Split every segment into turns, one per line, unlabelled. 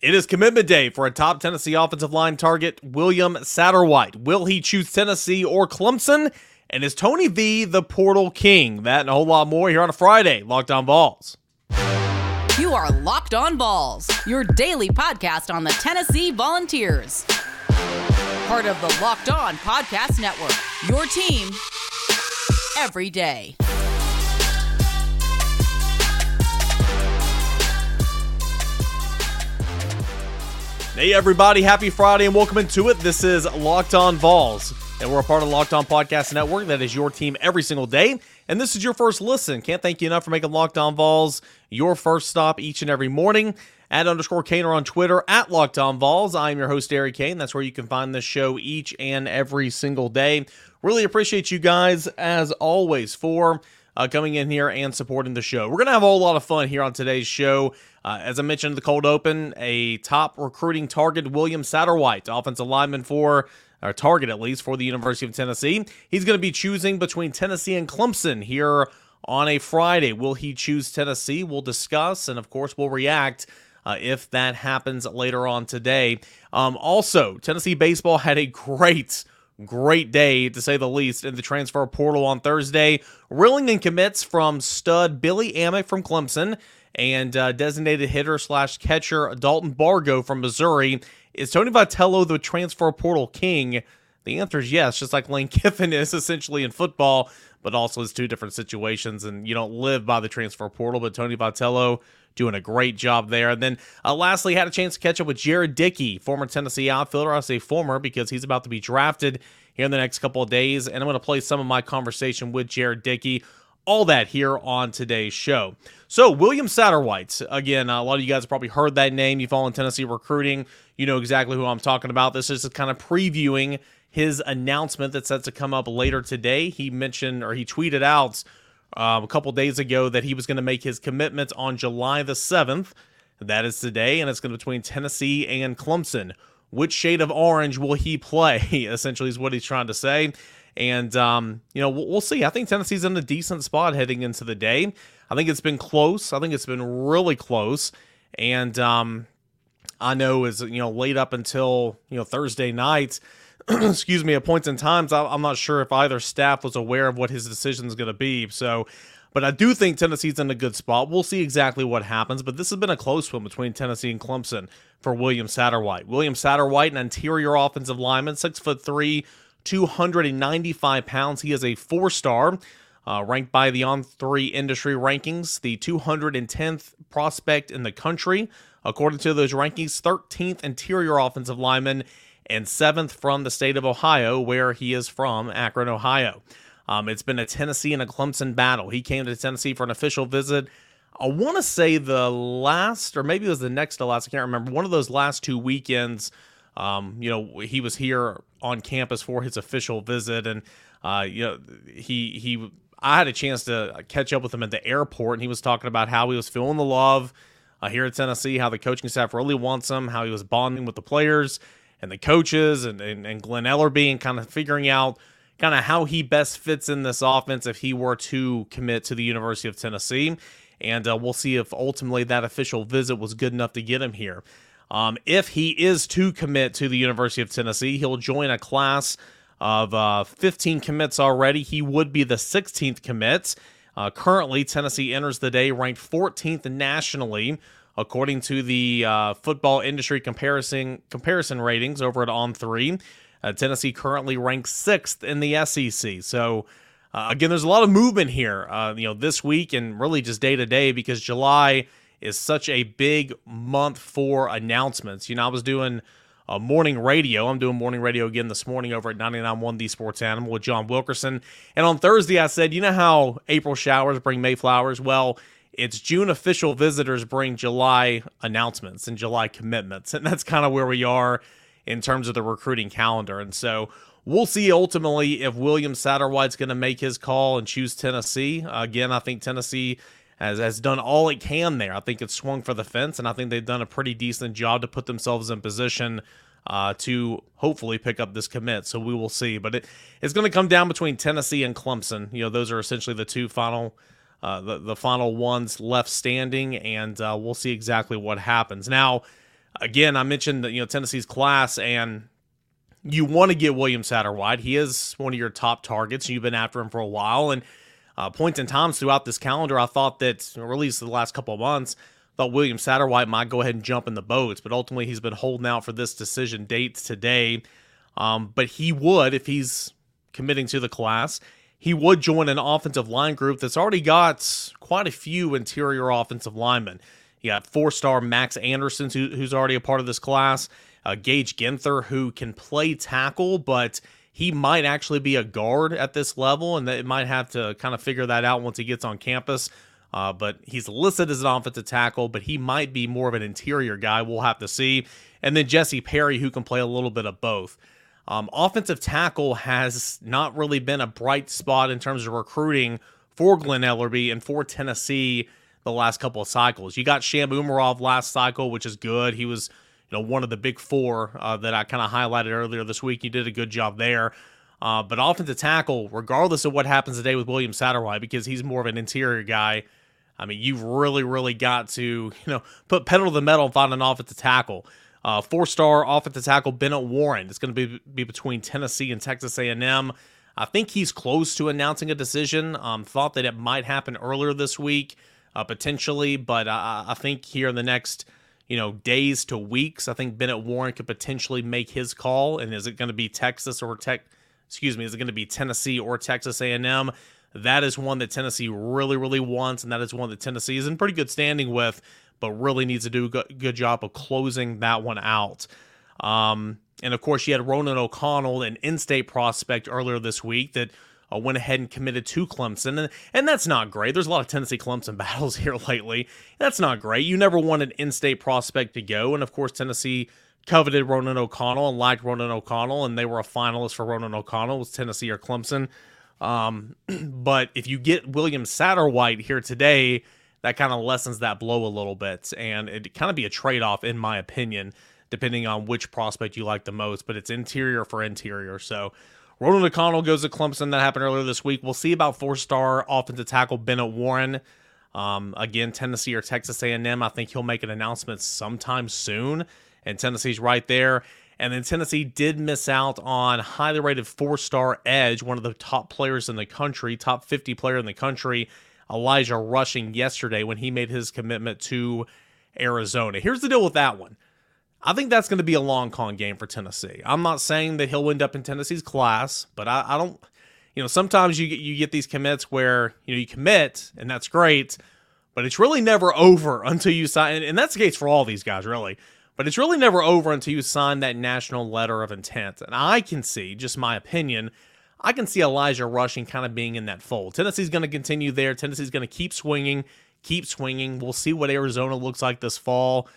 It is commitment day for a top Tennessee offensive line target, William Satterwhite. Will he choose Tennessee or Clemson? And is Tony V the portal king? That and a whole lot more here on a Friday, Locked On Vols.
You are Locked On Vols, your daily podcast on the Tennessee Volunteers. Part of the Locked On Podcast Network, your team every day.
Hey, everybody, happy Friday and welcome into it. This is Locked On Vols, and we're a part of Locked On Podcast Network that is your team every single day. And this is your first listen. Can't thank you enough for making Locked On Vols your first stop each and every morning. At underscore Cainer on Twitter, at Locked On Vols. I am your host, Eric Cain. That's where you can find this show each and every single day. Really appreciate you guys, as always, for uh, coming in here and supporting the show. We're going to have a whole lot of fun here on today's show. Uh, as I mentioned, the cold open, a top recruiting target, William Satterwhite, offensive lineman for, or target at least, for the University of Tennessee. He's going to be choosing between Tennessee and Clemson here on a Friday. Will he choose Tennessee? We'll discuss, and of course, we'll react. Uh, if that happens later on today. Um, also, Tennessee baseball had a great great day to say the least in the transfer portal on Thursday. Reeling in commits from stud Billy Amick from Clemson and uh, designated hitter slash catcher Dalton Bargo from Missouri. Is Tony Vitello the transfer portal king? The answer is yes, just like Lane Kiffin is essentially in football, but also it's two different situations, and you don't live by the transfer portal. But Tony Vitello doing a great job there. And then uh, lastly, had a chance to catch up with Jared Dickey, former Tennessee outfielder. I say former because he's about to be drafted here in the next couple of days, and I'm going to play some of my conversation with Jared Dickey all that here on today's show. So, William Satterwhite, again, a lot of you guys have probably heard that name. You follow in Tennessee recruiting, you know exactly who I'm talking about. This is kind of previewing his announcement that's set to come up later today. He mentioned or he tweeted out um, a couple days ago that he was going to make his commitment on July the 7th. That is today, and it's going to be between Tennessee and Clemson. Which shade of orange will he play? Essentially, is what he's trying to say. And, um, you know, we'll, we'll, see. I think Tennessee's in a decent spot heading into the day. I think it's been close. I think it's been really close. And um, I know is, you know, late up until, you know, Thursday night, excuse me, at points in times, I'm not sure if either staff was aware of what his decision is going to be. So, but I do think Tennessee's in a good spot. We'll see exactly what happens, but this has been a close one between Tennessee and Clemson for William Satterwhite. William Satterwhite, an interior offensive lineman, six foot three, 295 pounds. He is a four star, uh, ranked by the On Three industry rankings, the 210th prospect in the country. According to those rankings, 13th interior offensive lineman and seventh from the state of Ohio, where he is from, Akron, Ohio. Um, it's been a Tennessee and a Clemson battle. He came to Tennessee for an official visit. I want to say the last, or maybe it was the next to last. I can't remember. One of those last two weekends um, you know, he was here on campus for his official visit, and uh, you know, he he. I had a chance to catch up with him at the airport, and he was talking about how he was feeling the love uh, here at Tennessee, how the coaching staff really wants him, how he was bonding with the players and the coaches, and and, and Glen Elarbee, and kind of figuring out kind of how he best fits in this offense if he were to commit to the University of Tennessee. And uh, we'll see if ultimately that official visit was good enough to get him here. Um, if he is to commit to the University of Tennessee, he'll join a class of uh, 15 commits already. He would be the 16th commit. Uh, currently, Tennessee enters the day ranked 14th nationally, according to the uh, football industry comparison comparison ratings over at On Three. Uh, Tennessee currently ranks sixth in the SEC. So. Uh, again, there's a lot of movement here, uh, you know, this week and really just day to day because July is such a big month for announcements. You know, I was doing a morning radio. I'm doing morning radio again this morning over at 99.1 The Sports Animal with John Wilkerson. And on Thursday, I said, you know how April showers bring May flowers? Well, it's June official visitors bring July announcements and July commitments. And that's kind of where we are in terms of the recruiting calendar. And so we'll see ultimately if William Satterwhite's going to make his call and choose Tennessee. again, I think Tennessee has, has done all it can there. I think it's swung for the fence, and I think they've done a pretty decent job to put themselves in position uh, to hopefully pick up this commit. So we will see. But it, it's going to come down between Tennessee and Clemson. You know, those are essentially the two final. Uh, the, the final ones left standing, and uh, we'll see exactly what happens. Now, again, I mentioned that you know Tennessee's class, and you want to get William Satterwhite. He is one of your top targets. You've been after him for a while, and uh, points and times throughout this calendar, I thought that, or at least the last couple of months, thought William Satterwhite might go ahead and jump in the boats, but ultimately he's been holding out for this decision date today. Um, but he would, if he's committing to the class, he would join an offensive line group that's already got quite a few interior offensive linemen. You got four star Max Anderson, who, who's already a part of this class, uh, Gage Ginther, who can play tackle, but he might actually be a guard at this level, and it might have to kind of figure that out once he gets on campus. Uh, but he's listed as an offensive tackle, but he might be more of an interior guy. We'll have to see. And then Jesse Perry, who can play a little bit of both. Um, offensive tackle has not really been a bright spot in terms of recruiting for Glen Elarbee and for Tennessee the last couple of cycles. You got Sham Umarov last cycle, which is good. He was, you know, one of the big four uh, that I kind of highlighted earlier this week. You did a good job there. Uh, but offensive tackle, regardless of what happens today with William Satterwhite, because he's more of an interior guy, I mean, you've really, really got to, you know, put pedal to the metal and find an offensive tackle. Uh, four-star offensive tackle Bennett Warren It's going to be, be between Tennessee and Texas A&M. I think he's close to announcing a decision. Um, thought that it might happen earlier this week, uh, potentially, but I, I think here in the next, you know, days to weeks, I think Bennett Warren could potentially make his call. And is it going to be Texas or Tech? Excuse me, is it going to be Tennessee or Texas A&M? That is one that Tennessee really, really wants, and that is one that Tennessee is in pretty good standing with, but really needs to do a good job of closing that one out. Um, and of course, you had Ronan O'Connell, an in-state prospect earlier this week that uh, went ahead and committed to Clemson, and and that's not great. There's a lot of Tennessee Clemson battles here lately. That's not great. You never want an in-state prospect to go, and of course, Tennessee coveted Ronan O'Connell and liked Ronan O'Connell, and they were a finalist for Ronan O'Connell. Was Tennessee or Clemson? Um, but if you get William Satterwhite here today, that kind of lessens that blow a little bit, and it kind of be a trade off, in my opinion, depending on which prospect you like the most. But it's interior for interior, so. Ronan O'Connell goes to Clemson. That happened earlier this week. We'll see about four-star offensive tackle Bennett Warren. Um, again, Tennessee or Texas A&M. I think he'll make an announcement sometime soon, and Tennessee's right there. And then Tennessee did miss out on highly rated four star edge, one of the top players in the country, top 50 player in the country, Elijah Rushing, yesterday when he made his commitment to Arizona. Here's the deal with that one. I think that's going to be a long con game for Tennessee. I'm not saying that he'll end up in Tennessee's class, but I, I don't, you know, sometimes you get you get these commits where you know you commit and that's great, but it's really never over until you sign, and that's the case for all these guys, really. But it's really never over until you sign that national letter of intent. And I can see, just my opinion, I can see Elijah Rushing kind of being in that fold. Tennessee's going to continue there. Tennessee's going to keep swinging, keep swinging. We'll see what Arizona looks like this fall.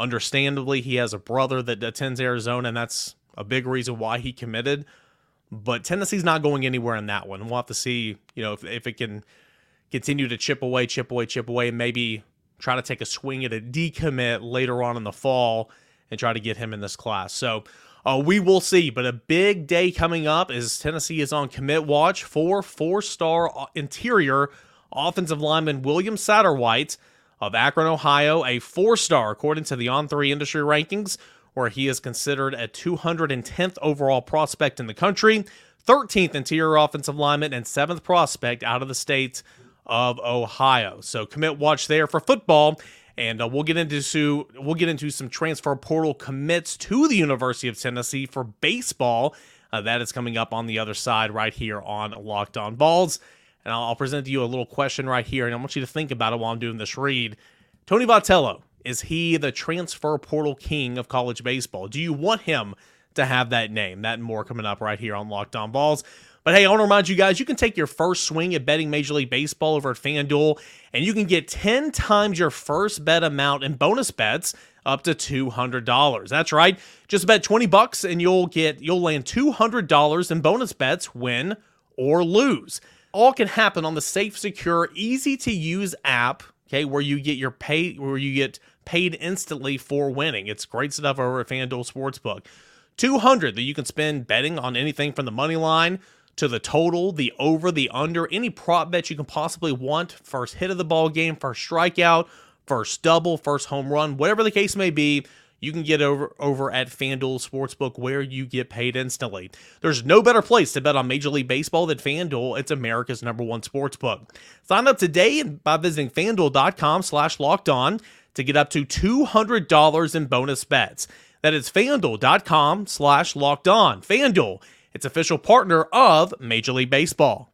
Understandably, he has a brother that attends Arizona, and that's a big reason why he committed. But Tennessee's not going anywhere in that one. We'll have to see, you know, if, if it can continue to chip away, chip away, chip away, and maybe try to take a swing at a decommit later on in the fall and try to get him in this class. So uh, we will see. But a big day coming up is Tennessee is on commit watch for four-star uh, interior offensive lineman William Satterwhite of Akron, Ohio, a four-star according to the On3 industry rankings, where he is considered a 210th overall prospect in the country, 13th interior offensive lineman, and seventh prospect out of the state of Ohio. So commit watch there for football. And uh, we'll get into we'll get into some transfer portal commits to the University of Tennessee for baseball. Uh, that is coming up on the other side right here on Locked On Vols. And I'll, I'll present to you a little question right here, and I want you to think about it while I'm doing this read. Tony Vitello is he the transfer portal king of college baseball? Do you want him to have that name? That and more coming up right here on Locked On Vols. But hey, I want to remind you guys, you can take your first swing at betting Major League Baseball over at FanDuel, and you can get 10 times your first bet amount in bonus bets up to $200. That's right. Just bet 20 bucks and you'll get you'll land $200 in bonus bets win or lose. All can happen on the safe, secure, easy to use app, okay, where you get your pay where you get paid instantly for winning. It's great stuff over at FanDuel Sportsbook. 200 that you can spend betting on anything from the money line to the total, the over, the under, any prop bet you can possibly want. First hit of the ball game, first strikeout, first double, first home run, whatever the case may be. You can get over over at FanDuel Sportsbook where you get paid instantly. There's no better place to bet on Major League Baseball than FanDuel. It's America's number one sportsbook. Sign up today by visiting fanduel.com slash locked on to get up to $200 in bonus bets. That is fanduel.com slash locked on. FanDuel, its official partner of Major League Baseball.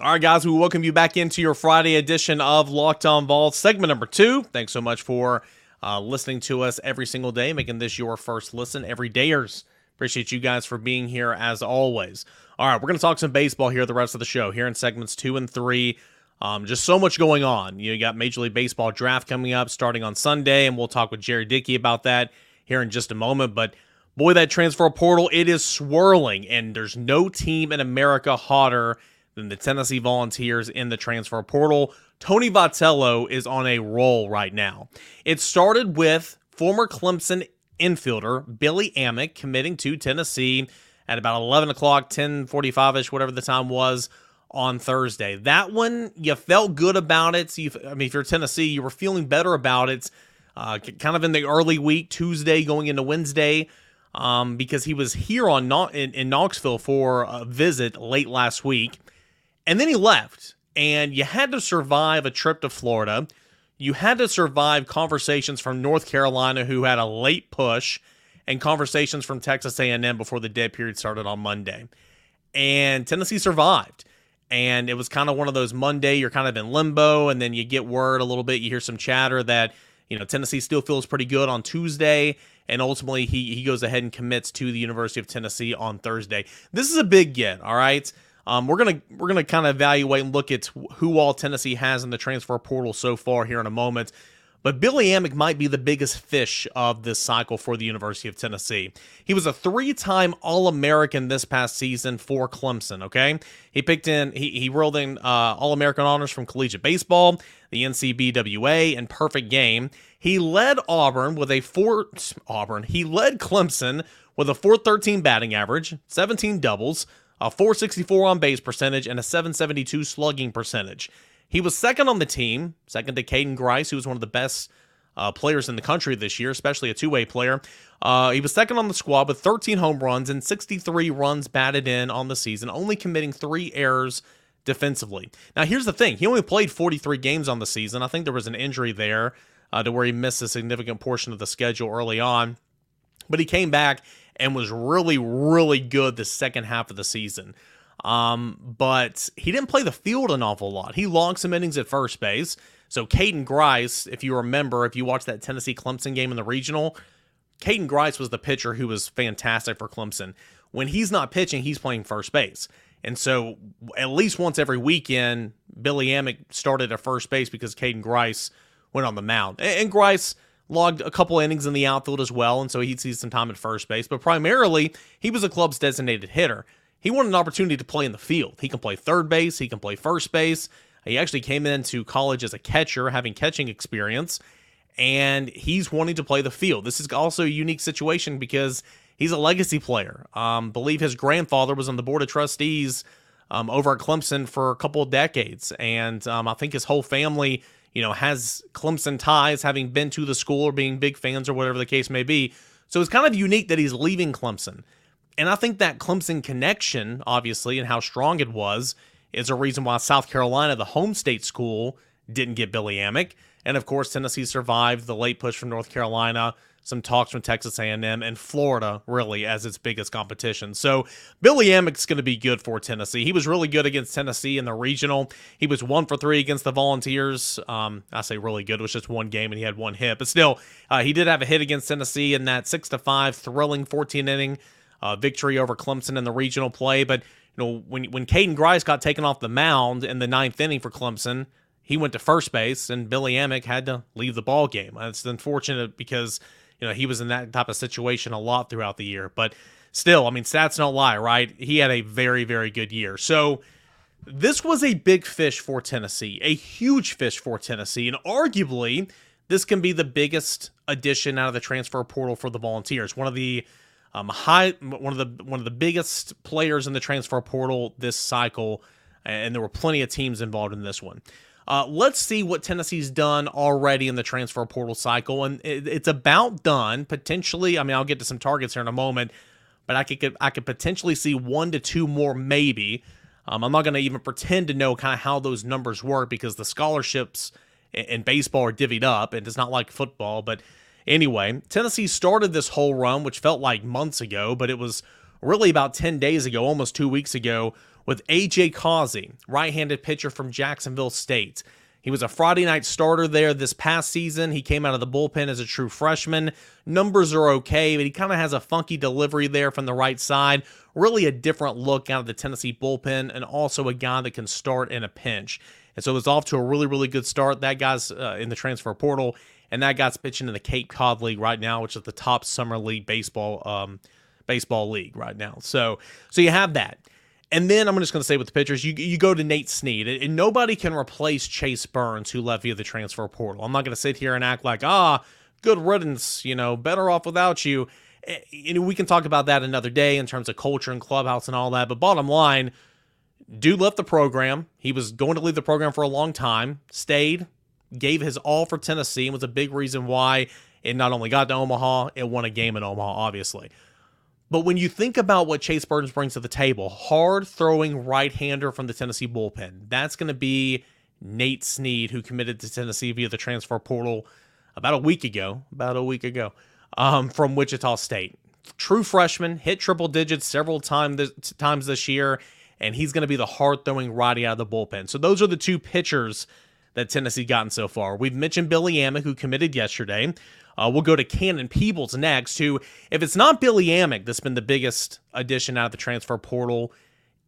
All right, guys, we welcome you back into your Friday edition of Locked On Vols, segment number two. Thanks so much for uh, listening to us every single day, making this your first listen every dayers. Appreciate you guys for being here as always. All right, we're going to talk some baseball here the rest of the show, here in segments two and three. Um, just so much going on. You, know, you got Major League Baseball draft coming up starting on Sunday, and we'll talk with Jerry Dickey about that here in just a moment. But boy, that transfer portal, it is swirling, and there's no team in America hotter than the Tennessee Volunteers in the transfer portal. Tony Vitello is on a roll right now. It started with former Clemson infielder Billy Amick committing to Tennessee at about 11 o'clock, 10:45 ish, whatever the time was on Thursday. That one you felt good about it. So you, I mean, if you're Tennessee, you were feeling better about it. Uh, kind of in the early week, Tuesday going into Wednesday, um, because he was here on in, in Knoxville for a visit late last week. And then he left, and you had to survive a trip to Florida. You had to survive conversations from North Carolina who had a late push and conversations from Texas A&M before the dead period started on Monday. And Tennessee survived. And it was kind of one of those Monday, you're kind of in limbo, and then you get word a little bit, you hear some chatter that, you know, Tennessee still feels pretty good on Tuesday, and ultimately he he goes ahead and commits to the University of Tennessee on Thursday. This is a big get, all right? Um, we're gonna we're gonna kind of evaluate and look at who all Tennessee has in the transfer portal so far here in a moment. But Billy Amick might be the biggest fish of this cycle for the University of Tennessee. He was a three-time All-American this past season for Clemson. Okay, he picked in he he rolled in uh, All-American honors from collegiate baseball, the NCBWA, and perfect game. He led Auburn with a four Auburn. He led Clemson with a 413 batting average, 17 doubles, a 464 on base percentage, and a 772 slugging percentage. He was second on the team, second to Caden Grice, who was one of the best uh, players in the country this year, especially a two way player. Uh, he was second on the squad with 13 home runs and 63 runs batted in on the season, only committing three errors defensively. Now, here's the thing he only played 43 games on the season. I think there was an injury there uh, to where he missed a significant portion of the schedule early on. But he came back and was really, really good the second half of the season. Um, but he didn't play the field an awful lot. He logged some innings at first base. So Caden Grice, if you remember, if you watched that Tennessee Clemson game in the regional, Caden Grice was the pitcher who was fantastic for Clemson. When he's not pitching, he's playing first base. And so at least once every weekend, Billy Amick started at first base because Caden Grice went on the mound. And Grice – logged a couple innings in the outfield as well, and so he'd see some time at first base. But primarily, he was a club's designated hitter. He wanted an opportunity to play in the field. He can play third base, he can play first base. He actually came into college as a catcher, having catching experience, and he's wanting to play the field. This is also a unique situation because he's a legacy player. Um, believe his grandfather was on the board of trustees um, over at Clemson for a couple of decades, and um, I think his whole family you know, has Clemson ties, having been to the school or being big fans or whatever the case may be. So it's kind of unique that he's leaving Clemson. And I think that Clemson connection, obviously, and how strong it was, is a reason why South Carolina, the home state school, didn't get Billy Amick. And of course, Tennessee survived the late push from North Carolina some talks from Texas A&M and Florida really as its biggest competition. So Billy Amick's going to be good for Tennessee. He was really good against Tennessee in the regional. He was one for three against the Volunteers. Um, I say really good. It was just one game and he had one hit, but still, uh, he did have a hit against Tennessee in that six to five thrilling 14 inning uh, victory over Clemson in the regional play. But you know when when Caden Grice got taken off the mound in the ninth inning for Clemson. He went to first base, and Billy Amick had to leave the ball game. It's unfortunate because you know, he was in that type of situation a lot throughout the year. But still, I mean, stats don't lie, right? He had a very, very good year. So this was a big fish for Tennessee, a huge fish for Tennessee, and arguably this can be the biggest addition out of the transfer portal for the Volunteers. One of the um, high, one of the one of the biggest players in the transfer portal this cycle, and there were plenty of teams involved in this one. Uh, let's see what Tennessee's done already in the transfer portal cycle, and it, it's about done. Potentially, I mean, I'll get to some targets here in a moment, but I could I could potentially see one to two more, maybe. Um, I'm not going to even pretend to know kind of how those numbers work because the scholarships in, in baseball are divvied up, and it's not like football. But anyway, Tennessee started this whole run, which felt like months ago, but it was really about 10 days ago, almost two weeks ago, with AJ Causey, right handed pitcher from Jacksonville State. He was a Friday night starter there this past season. He came out of the bullpen as a true freshman. Numbers are okay, but he kind of has a funky delivery there from the right side. Really a different look out of the Tennessee bullpen, and also a guy that can start in a pinch. And so it was off to a really, really good start. That guy's uh, in the transfer portal, and that guy's pitching in the Cape Cod League right now, which is the top summer league baseball um, baseball league right now. So, so you have that. And then I'm just going to say with the pitchers, you you go to Nate Snead, and nobody can replace Chase Burns, who left via the transfer portal. I'm not going to sit here and act like ah, good riddance, you know, better off without you. Know, we can talk about that another day in terms of culture and clubhouse and all that. But bottom line, dude left the program. He was going to leave the program for a long time. Stayed, gave his all for Tennessee, and was a big reason why it not only got to Omaha, it won a game in Omaha, obviously. But when you think about what Chase Burns brings to the table, hard throwing right hander from the Tennessee bullpen, that's going to be Nate Snead, who committed to Tennessee via the transfer portal about a week ago, about a week ago, um, from Wichita State. True freshman, hit triple digits several time this, times this year, and he's going to be the hard throwing righty out of the bullpen. So those are the two pitchers that Tennessee gotten so far. We've mentioned Billy Amick, who committed yesterday. Uh, we'll go to Cannon Peebles next, who, if it's not Billy Amick that's been the biggest addition out of the transfer portal,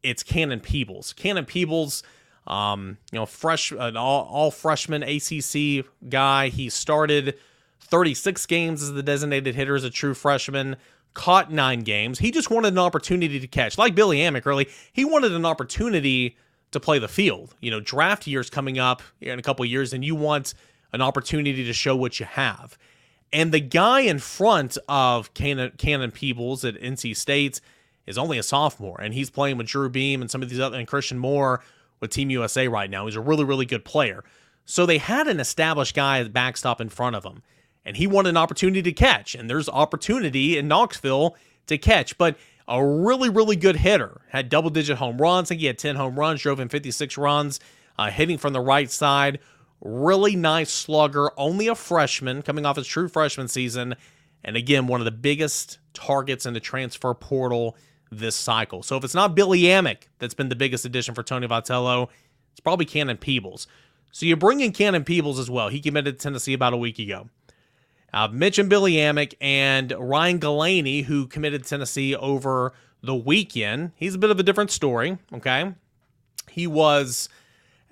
it's Cannon Peebles. Cannon Peebles, um, you know, fresh, an all, all freshman ACC guy. He started 36 games as the designated hitter as a true freshman, caught nine games. He just wanted an opportunity to catch. Like Billy Amick, really, he wanted an opportunity to play the field. You know, draft years coming up in a couple years, and you want an opportunity to show what you have. And the guy in front of Cannon, Cannon Peebles at NC State is only a sophomore, and he's playing with Drew Beam and some of these other, and Christian Moore with Team USA right now. He's a really, really good player. So they had an established guy at backstop in front of him, and he wanted an opportunity to catch. And there's opportunity in Knoxville to catch, but a really, really good hitter. Had double digit home runs. I think he had 10 home runs, drove in 56 runs, uh, hitting from the right side. Really nice slugger, only a freshman coming off his true freshman season. And again, one of the biggest targets in the transfer portal this cycle. So if it's not Billy Amick that's been the biggest addition for Tony Vitello, it's probably Cannon Peebles. So you bring in Cannon Peebles as well. He committed to Tennessee about a week ago. I've mentioned Billy Amick and Ryan Galanie, who committed Tennessee over the weekend. He's a bit of a different story, okay? He was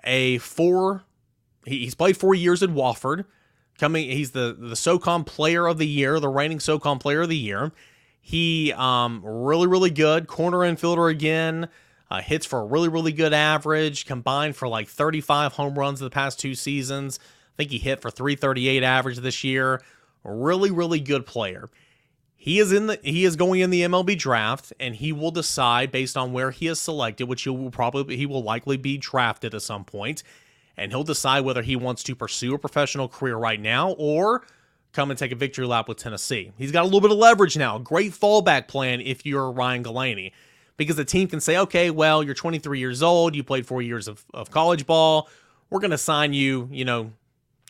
a four he's played four years at Wofford. Coming, he's the the SoCon Player of the Year, the reigning SoCon Player of the Year. He um really really good corner infielder again. Uh, hits for a really really good average. Combined for like 35 home runs in the past two seasons. I think he hit for 338 average this year. Really really good player. He is in the he is going in the MLB draft, and he will decide based on where he is selected, which he will probably he will likely be drafted at some point and he'll decide whether he wants to pursue a professional career right now or come and take a victory lap with Tennessee. He's got a little bit of leverage now. Great fallback plan if you're Ryan Galanie. Because the team can say, okay, well, you're 23 years old, you played four years of, of college ball. We're going to sign you, you know,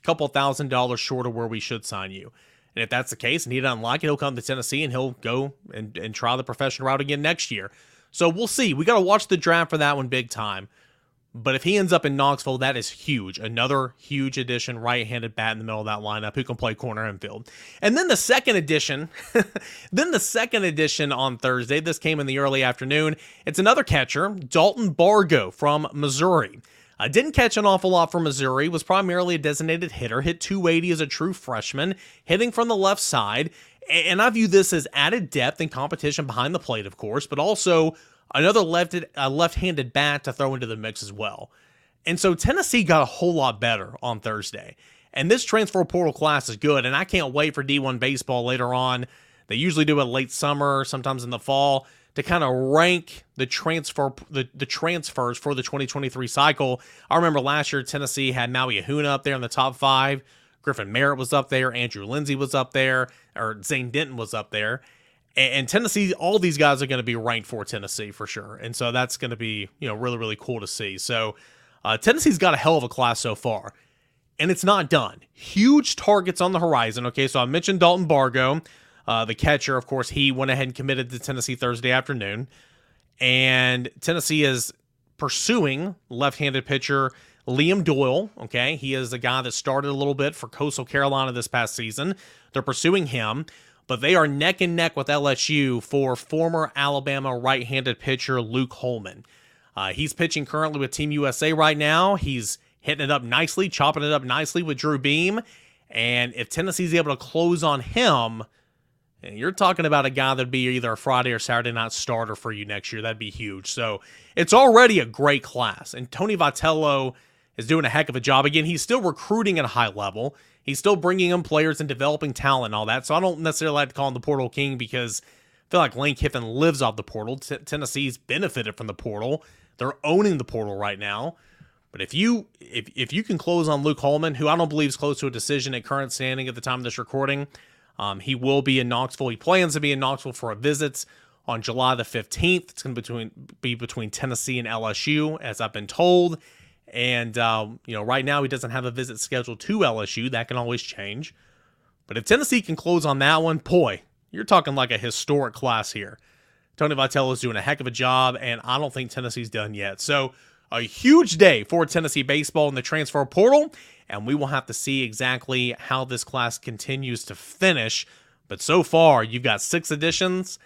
couple thousand dollars short of where we should sign you. And if that's the case and he doesn't like it, he'll come to Tennessee and he'll go and, and try the professional route again next year. So we'll see. We got to watch the draft for that one big time. But if he ends up in Knoxville, that is huge. Another huge addition, right handed bat in the middle of that lineup who can play corner infield. And then the second edition, then the second edition on Thursday, this came in the early afternoon. It's another catcher, Dalton Bargo from Missouri. Uh, didn't catch an awful lot for Missouri, was primarily a designated hitter, hit 280 as a true freshman, hitting from the left side. And I view this as added depth and competition behind the plate, of course, but also another left uh, left-handed bat to throw into the mix as well. And so Tennessee got a whole lot better on Thursday. And this transfer portal class is good, and I can't wait for D1 baseball later on They usually do it late summer, sometimes in the fall, to kind of rank the transfer the, the transfers for the 2023 cycle. I remember last year Tennessee had Maui Ahuna up there in the top five. Griffin Merritt was up there. Andrew Lindsey was up there, or Zane Denton was up there. And, and Tennessee, all these guys are going to be ranked for Tennessee for sure. And so that's going to be, you know, really, really cool to see. So uh, Tennessee's got a hell of a class so far. And it's not done. Huge targets on the horizon. Okay, so I mentioned Dalton Bargo, uh, the catcher. Of course, he went ahead and committed to Tennessee Thursday afternoon. And Tennessee is pursuing left handed pitcher Liam Doyle, okay, he is the guy that started a little bit for Coastal Carolina this past season. They're pursuing him, but they are neck and neck with LSU for former Alabama right handed pitcher Luke Holman. Uh, he's pitching currently with Team USA right now. He's hitting it up nicely, chopping it up nicely with Drew Beam. And if Tennessee's able to close on him, you're talking about a guy that'd be either a Friday or Saturday night starter for you next year. That'd be huge. So it's already a great class. And Tony Vitello is doing a heck of a job. Again, he's still recruiting at a high level. He's still bringing in players and developing talent and all that. So I don't necessarily like to call him the portal king because I feel like Lane Kiffin lives off the portal. T- Tennessee's benefited from the portal. They're owning the portal right now. But if you if if you can close on Luke Holman, who I don't believe is close to a decision at current standing at the time of this recording, um, he will be in Knoxville. He plans to be in Knoxville for a visit on July the 15th. It's going to be between, be between Tennessee and LSU, as I've been told. And, um, you know, right now he doesn't have a visit scheduled to LSU. That can always change. But if Tennessee can close on that one, boy, you're talking like a historic class here. Tony Vitello is doing a heck of a job, and I don't think Tennessee's done yet. So, a huge day for Tennessee baseball in the transfer portal, and we will have to see exactly how this class continues to finish. But so far, you've got six additions,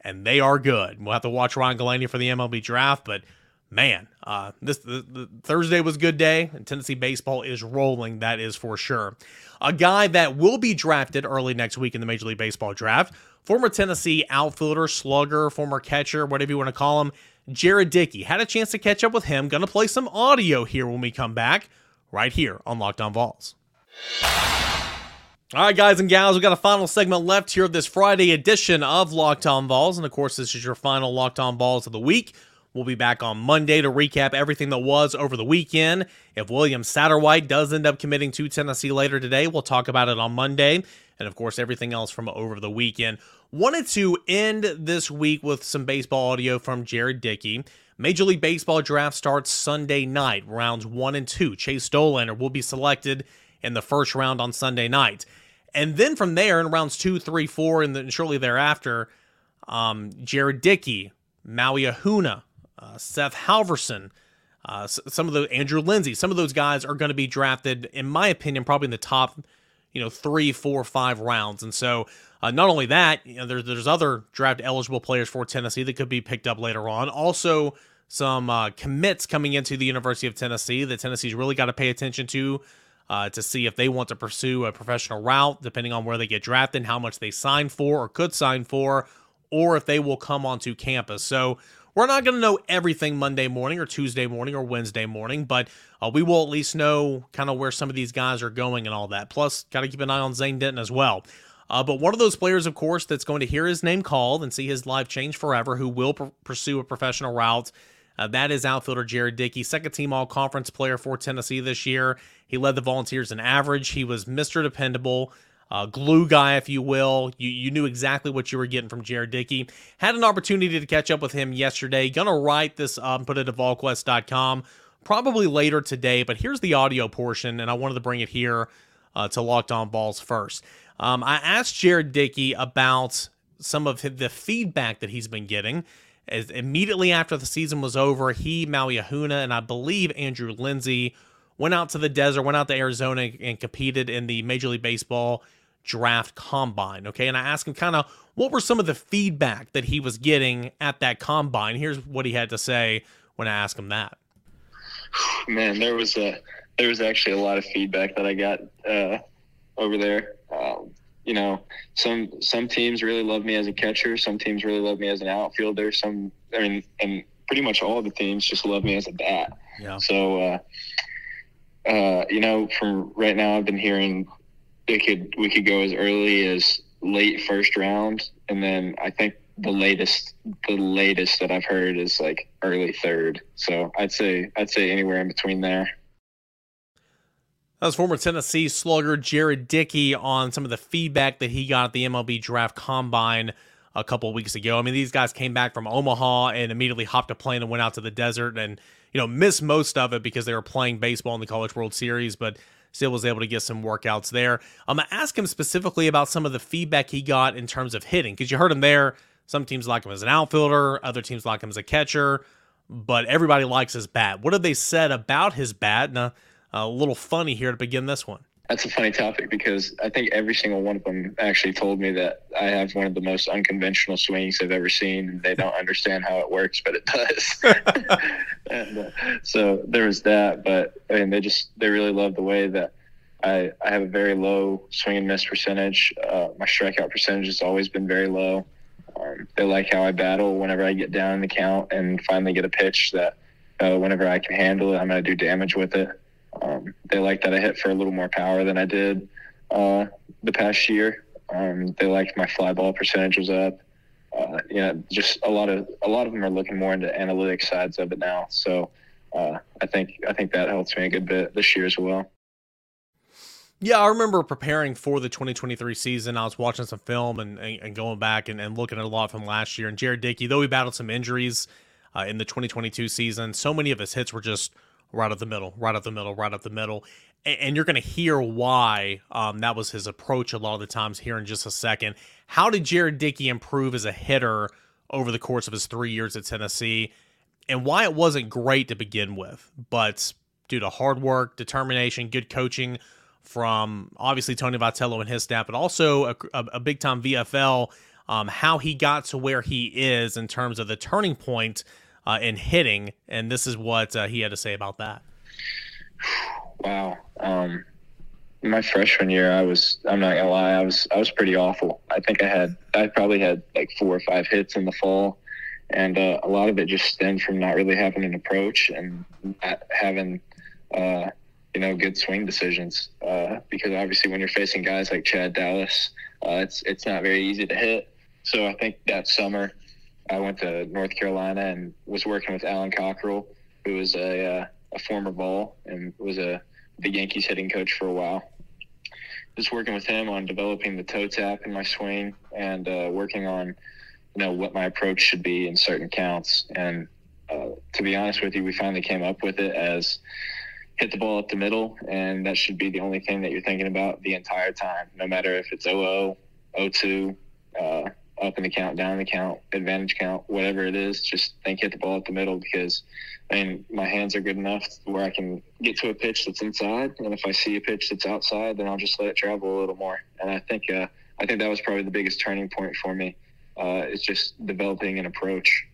and they are good. We'll have to watch Ryan Galanie for the MLB draft, but man, uh, this the, the Thursday was a good day, and Tennessee baseball is rolling. That is for sure. A guy that will be drafted early next week in the Major League Baseball draft, former Tennessee outfielder, slugger, former catcher, whatever you want to call him, Jared Dickey. Had a chance to catch up with him. Going to play some audio here when we come back, right here on Locked On Vols. All right, guys and gals, we got a final segment left here of this Friday edition of Locked On Vols, and of course, this is your final Locked On Vols of the week. We'll be back on Monday to recap everything that was over the weekend. If William Satterwhite does end up committing to Tennessee later today, we'll talk about it on Monday. And of course, everything else from over the weekend. Wanted to end this week with some baseball audio from Jared Dickey. Major League Baseball draft starts Sunday night, rounds one and two. Chase Dollander will be selected in the first round on Sunday night. And then from there, in rounds two, three, four, and then shortly thereafter, um, Jared Dickey, Maui Ahuna, uh, Seth Halverson, uh, some of the Andrew Lindsey, some of those guys are going to be drafted, in my opinion, probably in the top, you know, three, four, five rounds. And so, uh, not only that, you know, there's there's other draft eligible players for Tennessee that could be picked up later on. Also, some uh, commits coming into the University of Tennessee that Tennessee's really got to pay attention to. Uh, to see if they want to pursue a professional route, depending on where they get drafted, how much they sign for or could sign for, or if they will come onto campus. So we're not going to know everything Monday morning or Tuesday morning or Wednesday morning, but uh, we will at least know kind of where some of these guys are going and all that. Plus, got to keep an eye on Zane Denton as well. Uh, but one of those players, of course, that's going to hear his name called and see his life change forever, who will pr- pursue a professional route. Uh, that is outfielder Jared Dickey, second team all conference player for Tennessee this year. He led the Volunteers in average. He was Mr. Dependable uh, glue guy, if you will. You, you knew exactly what you were getting from Jared Dickey. Had an opportunity to catch up with him yesterday. Gonna write this up and put it to volquest.com probably later today, but here's the audio portion, and I wanted to bring it here uh, to Locked On Vols first. Um, I asked Jared Dickey about some of the feedback that he's been getting. As immediately after the season was over, he, Maui Ahuna, and I believe Andrew Lindsey went out to the desert, went out to Arizona, and competed in the Major League Baseball draft combine. Okay. And I asked him kind of what were some of the feedback that he was getting at that combine. Here's what he had to say when I asked him that.
Man, there was a there was actually a lot of feedback that I got uh, over there. Um, you know, some some teams really love me as a catcher. Some teams really love me as an outfielder. Some, I mean, and pretty much all the teams just love me as a bat. Yeah. So, uh, uh, you know, from right now, I've been hearing it could we could go as early as late first round, and then I think the latest the latest that I've heard is like early third. So I'd say I'd say anywhere in between there.
That was former Tennessee slugger Jared Dickey on some of the feedback that he got at the MLB Draft Combine a couple weeks ago. I mean, these guys came back from Omaha and immediately hopped a plane and went out to the desert and, you know, missed most of it because they were playing baseball in the College World Series, but still was able to get some workouts there. I'm going to ask him specifically about some of the feedback he got in terms of hitting because you heard him there. Some teams like him as an outfielder, other teams like him as a catcher, but everybody likes his bat. What have they said about his bat? Now, uh, a little funny here to begin this one.
That's a funny topic because I think every single one of them actually told me that I have one of the most unconventional swings they've ever seen. And they don't understand how it works, but it does. and, uh, so there was that, but I mean, they just they really love the way that I I have a very low swing and miss percentage. Uh, my strikeout percentage has always been very low. Um, they like how I battle whenever I get down in the count and finally get a pitch that uh, whenever I can handle it, I'm going to do damage with it. Um, they like that I hit for a little more power than I did uh, the past year. Um, they liked my fly ball percentage was up. Uh, yeah, just a lot of a lot of them are looking more into analytics sides of it now. So uh, I think I think that helps me a good bit this year as well.
Yeah, I remember preparing for the 2023 season. I was watching some film and, and, and going back and, and, looking at a lot from last year. And Jared Dickey, though he battled some injuries uh, in the 2022 season, so many of his hits were just right up the middle, right up the middle, right up the middle. And, and you're going to hear why um, that was his approach a lot of the times here in just a second. How did Jared Dickey improve as a hitter over the course of his three years at Tennessee? And why it wasn't great to begin with, but due to hard work, determination, good coaching from obviously Tony Vitello and his staff, but also a, a, big time VFL, um, how he got to where he is in terms of the turning point uh, in hitting, and this is what uh, he had to say about that.
Wow. Um, my freshman year, I was, I'm not gonna lie, I was, I was pretty awful. I think I had, I probably had like four or five hits in the fall. And uh, a lot of it just stemmed from not really having an approach and not having, uh, you know, good swing decisions. Uh, because obviously, when you're facing guys like Chad Dallas, uh, it's it's not very easy to hit. So I think that summer, I went to North Carolina and was working with Alan Cockrell, who was a, uh, a former ball and was a the Yankees hitting coach for a while. Just working with him on developing the toe tap in my swing and uh, working on, you know, what my approach should be in certain counts. And uh, to be honest with you, we finally came up with it as hit the ball up the middle, and that should be the only thing that you're thinking about the entire time, no matter if it's 0 0, 0 2, uh, up in the count, down in the count, advantage count, whatever it is, just think hit the ball at the middle because I mean my hands are good enough where I can get to a pitch that's inside, and if I see a pitch that's outside, then I'll just let it travel a little more. And I think uh, I think that was probably the biggest turning point for me. Uh, it's just developing an approach.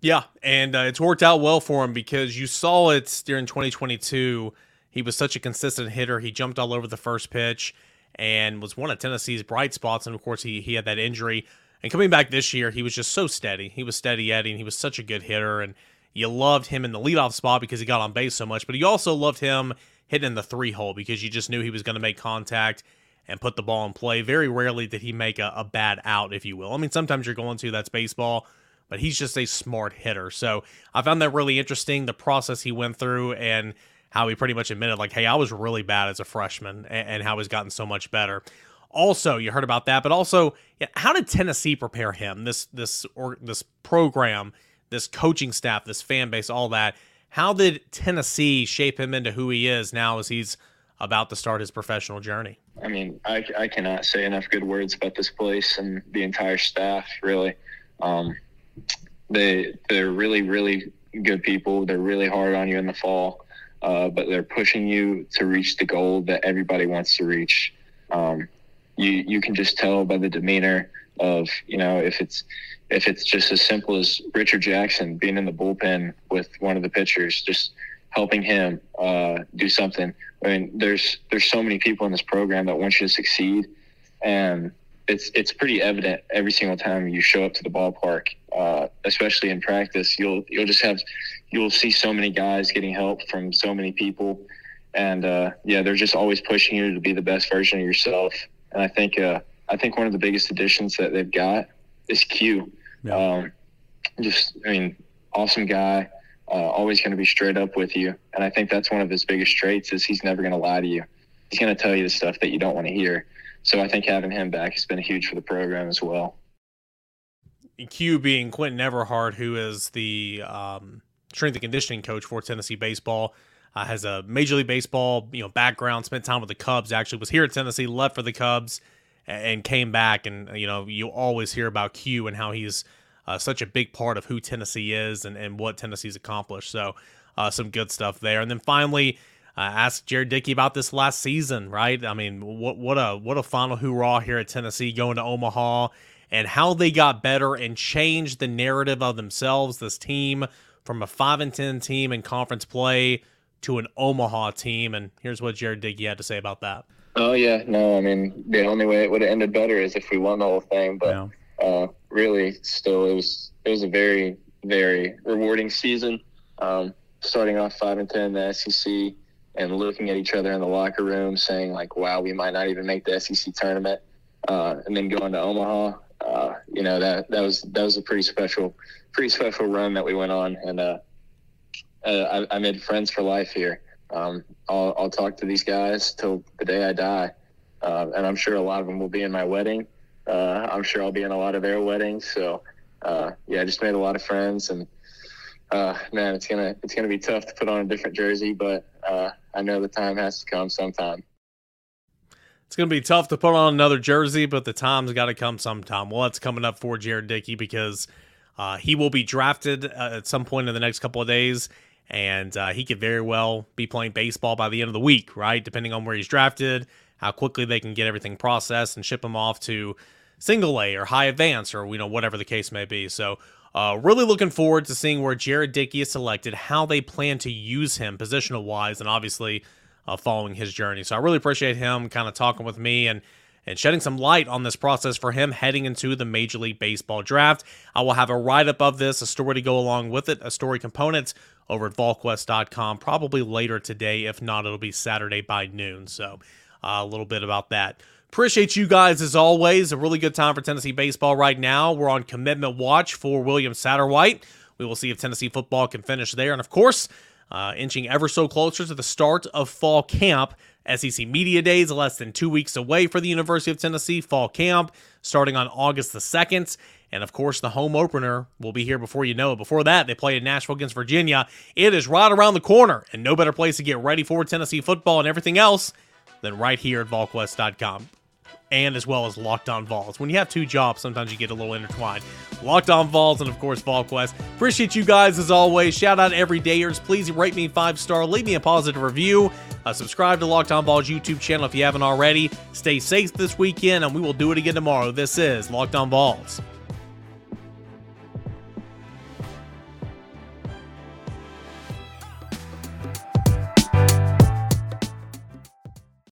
Yeah, and uh, it's worked out well for him because you saw it during 2022. He was such a consistent hitter. He jumped all over the first pitch and was one of Tennessee's bright spots. And of course, he he had that injury. And coming back this year, he was just so steady. He was steady Eddie, and he was such a good hitter. And you loved him in the leadoff spot because he got on base so much, but you also loved him hitting in the three hole because you just knew he was going to make contact and put the ball in play. Very rarely did he make a, a bad out, if you will. I mean, sometimes you're going to, that's baseball, but he's just a smart hitter. So I found that really interesting, the process he went through. And how he pretty much admitted, like, hey, I was really bad as a freshman, and, and how he's gotten so much better. Also, you heard about that, but also, how did Tennessee prepare him? This this or this program, this coaching staff, this fan base, all that. How did Tennessee shape him into who he is now as he's about to start his professional journey?
I mean, I, I cannot say enough good words about this place and the entire staff. Really, um, they they're really really good people. They're really hard on you in the fall uh, but they're pushing you to reach the goal that everybody wants to reach. Um, you you can just tell by the demeanor of you know if it's if it's just as simple as Richard Jackson being in the bullpen with one of the pitchers, just helping him uh, do something. I mean, there's there's so many people in this program that want you to succeed, and it's it's pretty evident every single time you show up to the ballpark, uh, especially in practice. You'll you'll just have you'll see so many guys getting help from so many people, and uh, yeah, they're just always pushing you to be the best version of yourself. and I think uh, I think one of the biggest additions that they've got is Q. Yeah. Um, just I mean, awesome guy. Uh, always going to be straight up with you, and I think that's one of his biggest traits is he's never going to lie to you. He's going to tell you the stuff that you don't want to hear. So I think having him back has been huge for the program as well.
Q being Quentin Eberhardt, who is the um, strength and conditioning coach for Tennessee baseball. Uh, has a Major League Baseball you know background. Spent time with the Cubs. Actually, was here at Tennessee, left for the Cubs, and came back. And you know, you always hear about Q and how he's uh, such a big part of who Tennessee is and, and what Tennessee's accomplished. So, uh, some good stuff there. And then finally, uh, ask Jared Dickey about this last season. Right? I mean, what what a what a final hoorah here at Tennessee, going to Omaha, and how they got better and changed the narrative of themselves. This team from a five and ten team in conference play to an Omaha team. And here's what Jared Dickey had to say about that.
Oh yeah, no, I mean the only way it would have ended better is if we won the whole thing. But yeah. uh, really, still, it was it was a very very rewarding season. Um, starting off five and ten in the SEC, and looking at each other in the locker room, saying like, "Wow, we might not even make the SEC tournament," uh, and then going to Omaha. Uh, you know that that was that was a pretty special pretty special run that we went on, and uh, uh, I, I, made friends for life here. Um, I'll, I'll, talk to these guys till the day I die, uh, and I'm sure a lot of them will be in my wedding. Uh, I'm sure I'll be in a lot of their weddings. So, yeah, I just made a lot of friends, and uh, man, it's gonna it's gonna be tough to put on a different jersey, but I know the time has to come sometime.
It's going to be tough to put on another jersey, but the time's got to come sometime. Well, it's coming up for Jared Dickey because uh, he will be drafted uh, at some point in the next couple of days, and uh, he could very well be playing baseball by the end of the week, right? Depending on where he's drafted, how quickly they can get everything processed and ship him off to single A or high advance or you know whatever the case may be. So. Uh, really looking forward to seeing where Jared Dickey is selected, how they plan to use him positional wise, and obviously uh, following his journey. So I really appreciate him kind of talking with me and and shedding some light on this process for him heading into the Major League Baseball draft. I will have a write up of this, a story to go along with it, a story component over at VolQuest.com probably later today. If not, it'll be Saturday by noon. So uh, a little bit about that. Appreciate you guys as always. A really good time for Tennessee baseball right now. We're on commitment watch for William Satterwhite. We will see if Tennessee football can finish there. And of course, uh, inching ever so closer to the start of fall camp SEC Media Days less than two weeks away for the University of Tennessee fall camp starting on August the 2nd. And of course, the home opener will be here before you know it. Before that, they play in Nashville against Virginia. It is right around the corner, and no better place to get ready for Tennessee football and everything else than right here at VolQuest.com and as well as Locked On Vols. When you have two jobs, sometimes you get a little intertwined. Locked On Vols and, of course, VolQuest. Appreciate you guys as always. Shout out every dayers. Please rate me five star, leave me a positive review. Uh, subscribe to Locked On Vols YouTube channel if you haven't already. Stay safe this weekend, and we will do it again tomorrow. This is Locked On Vols.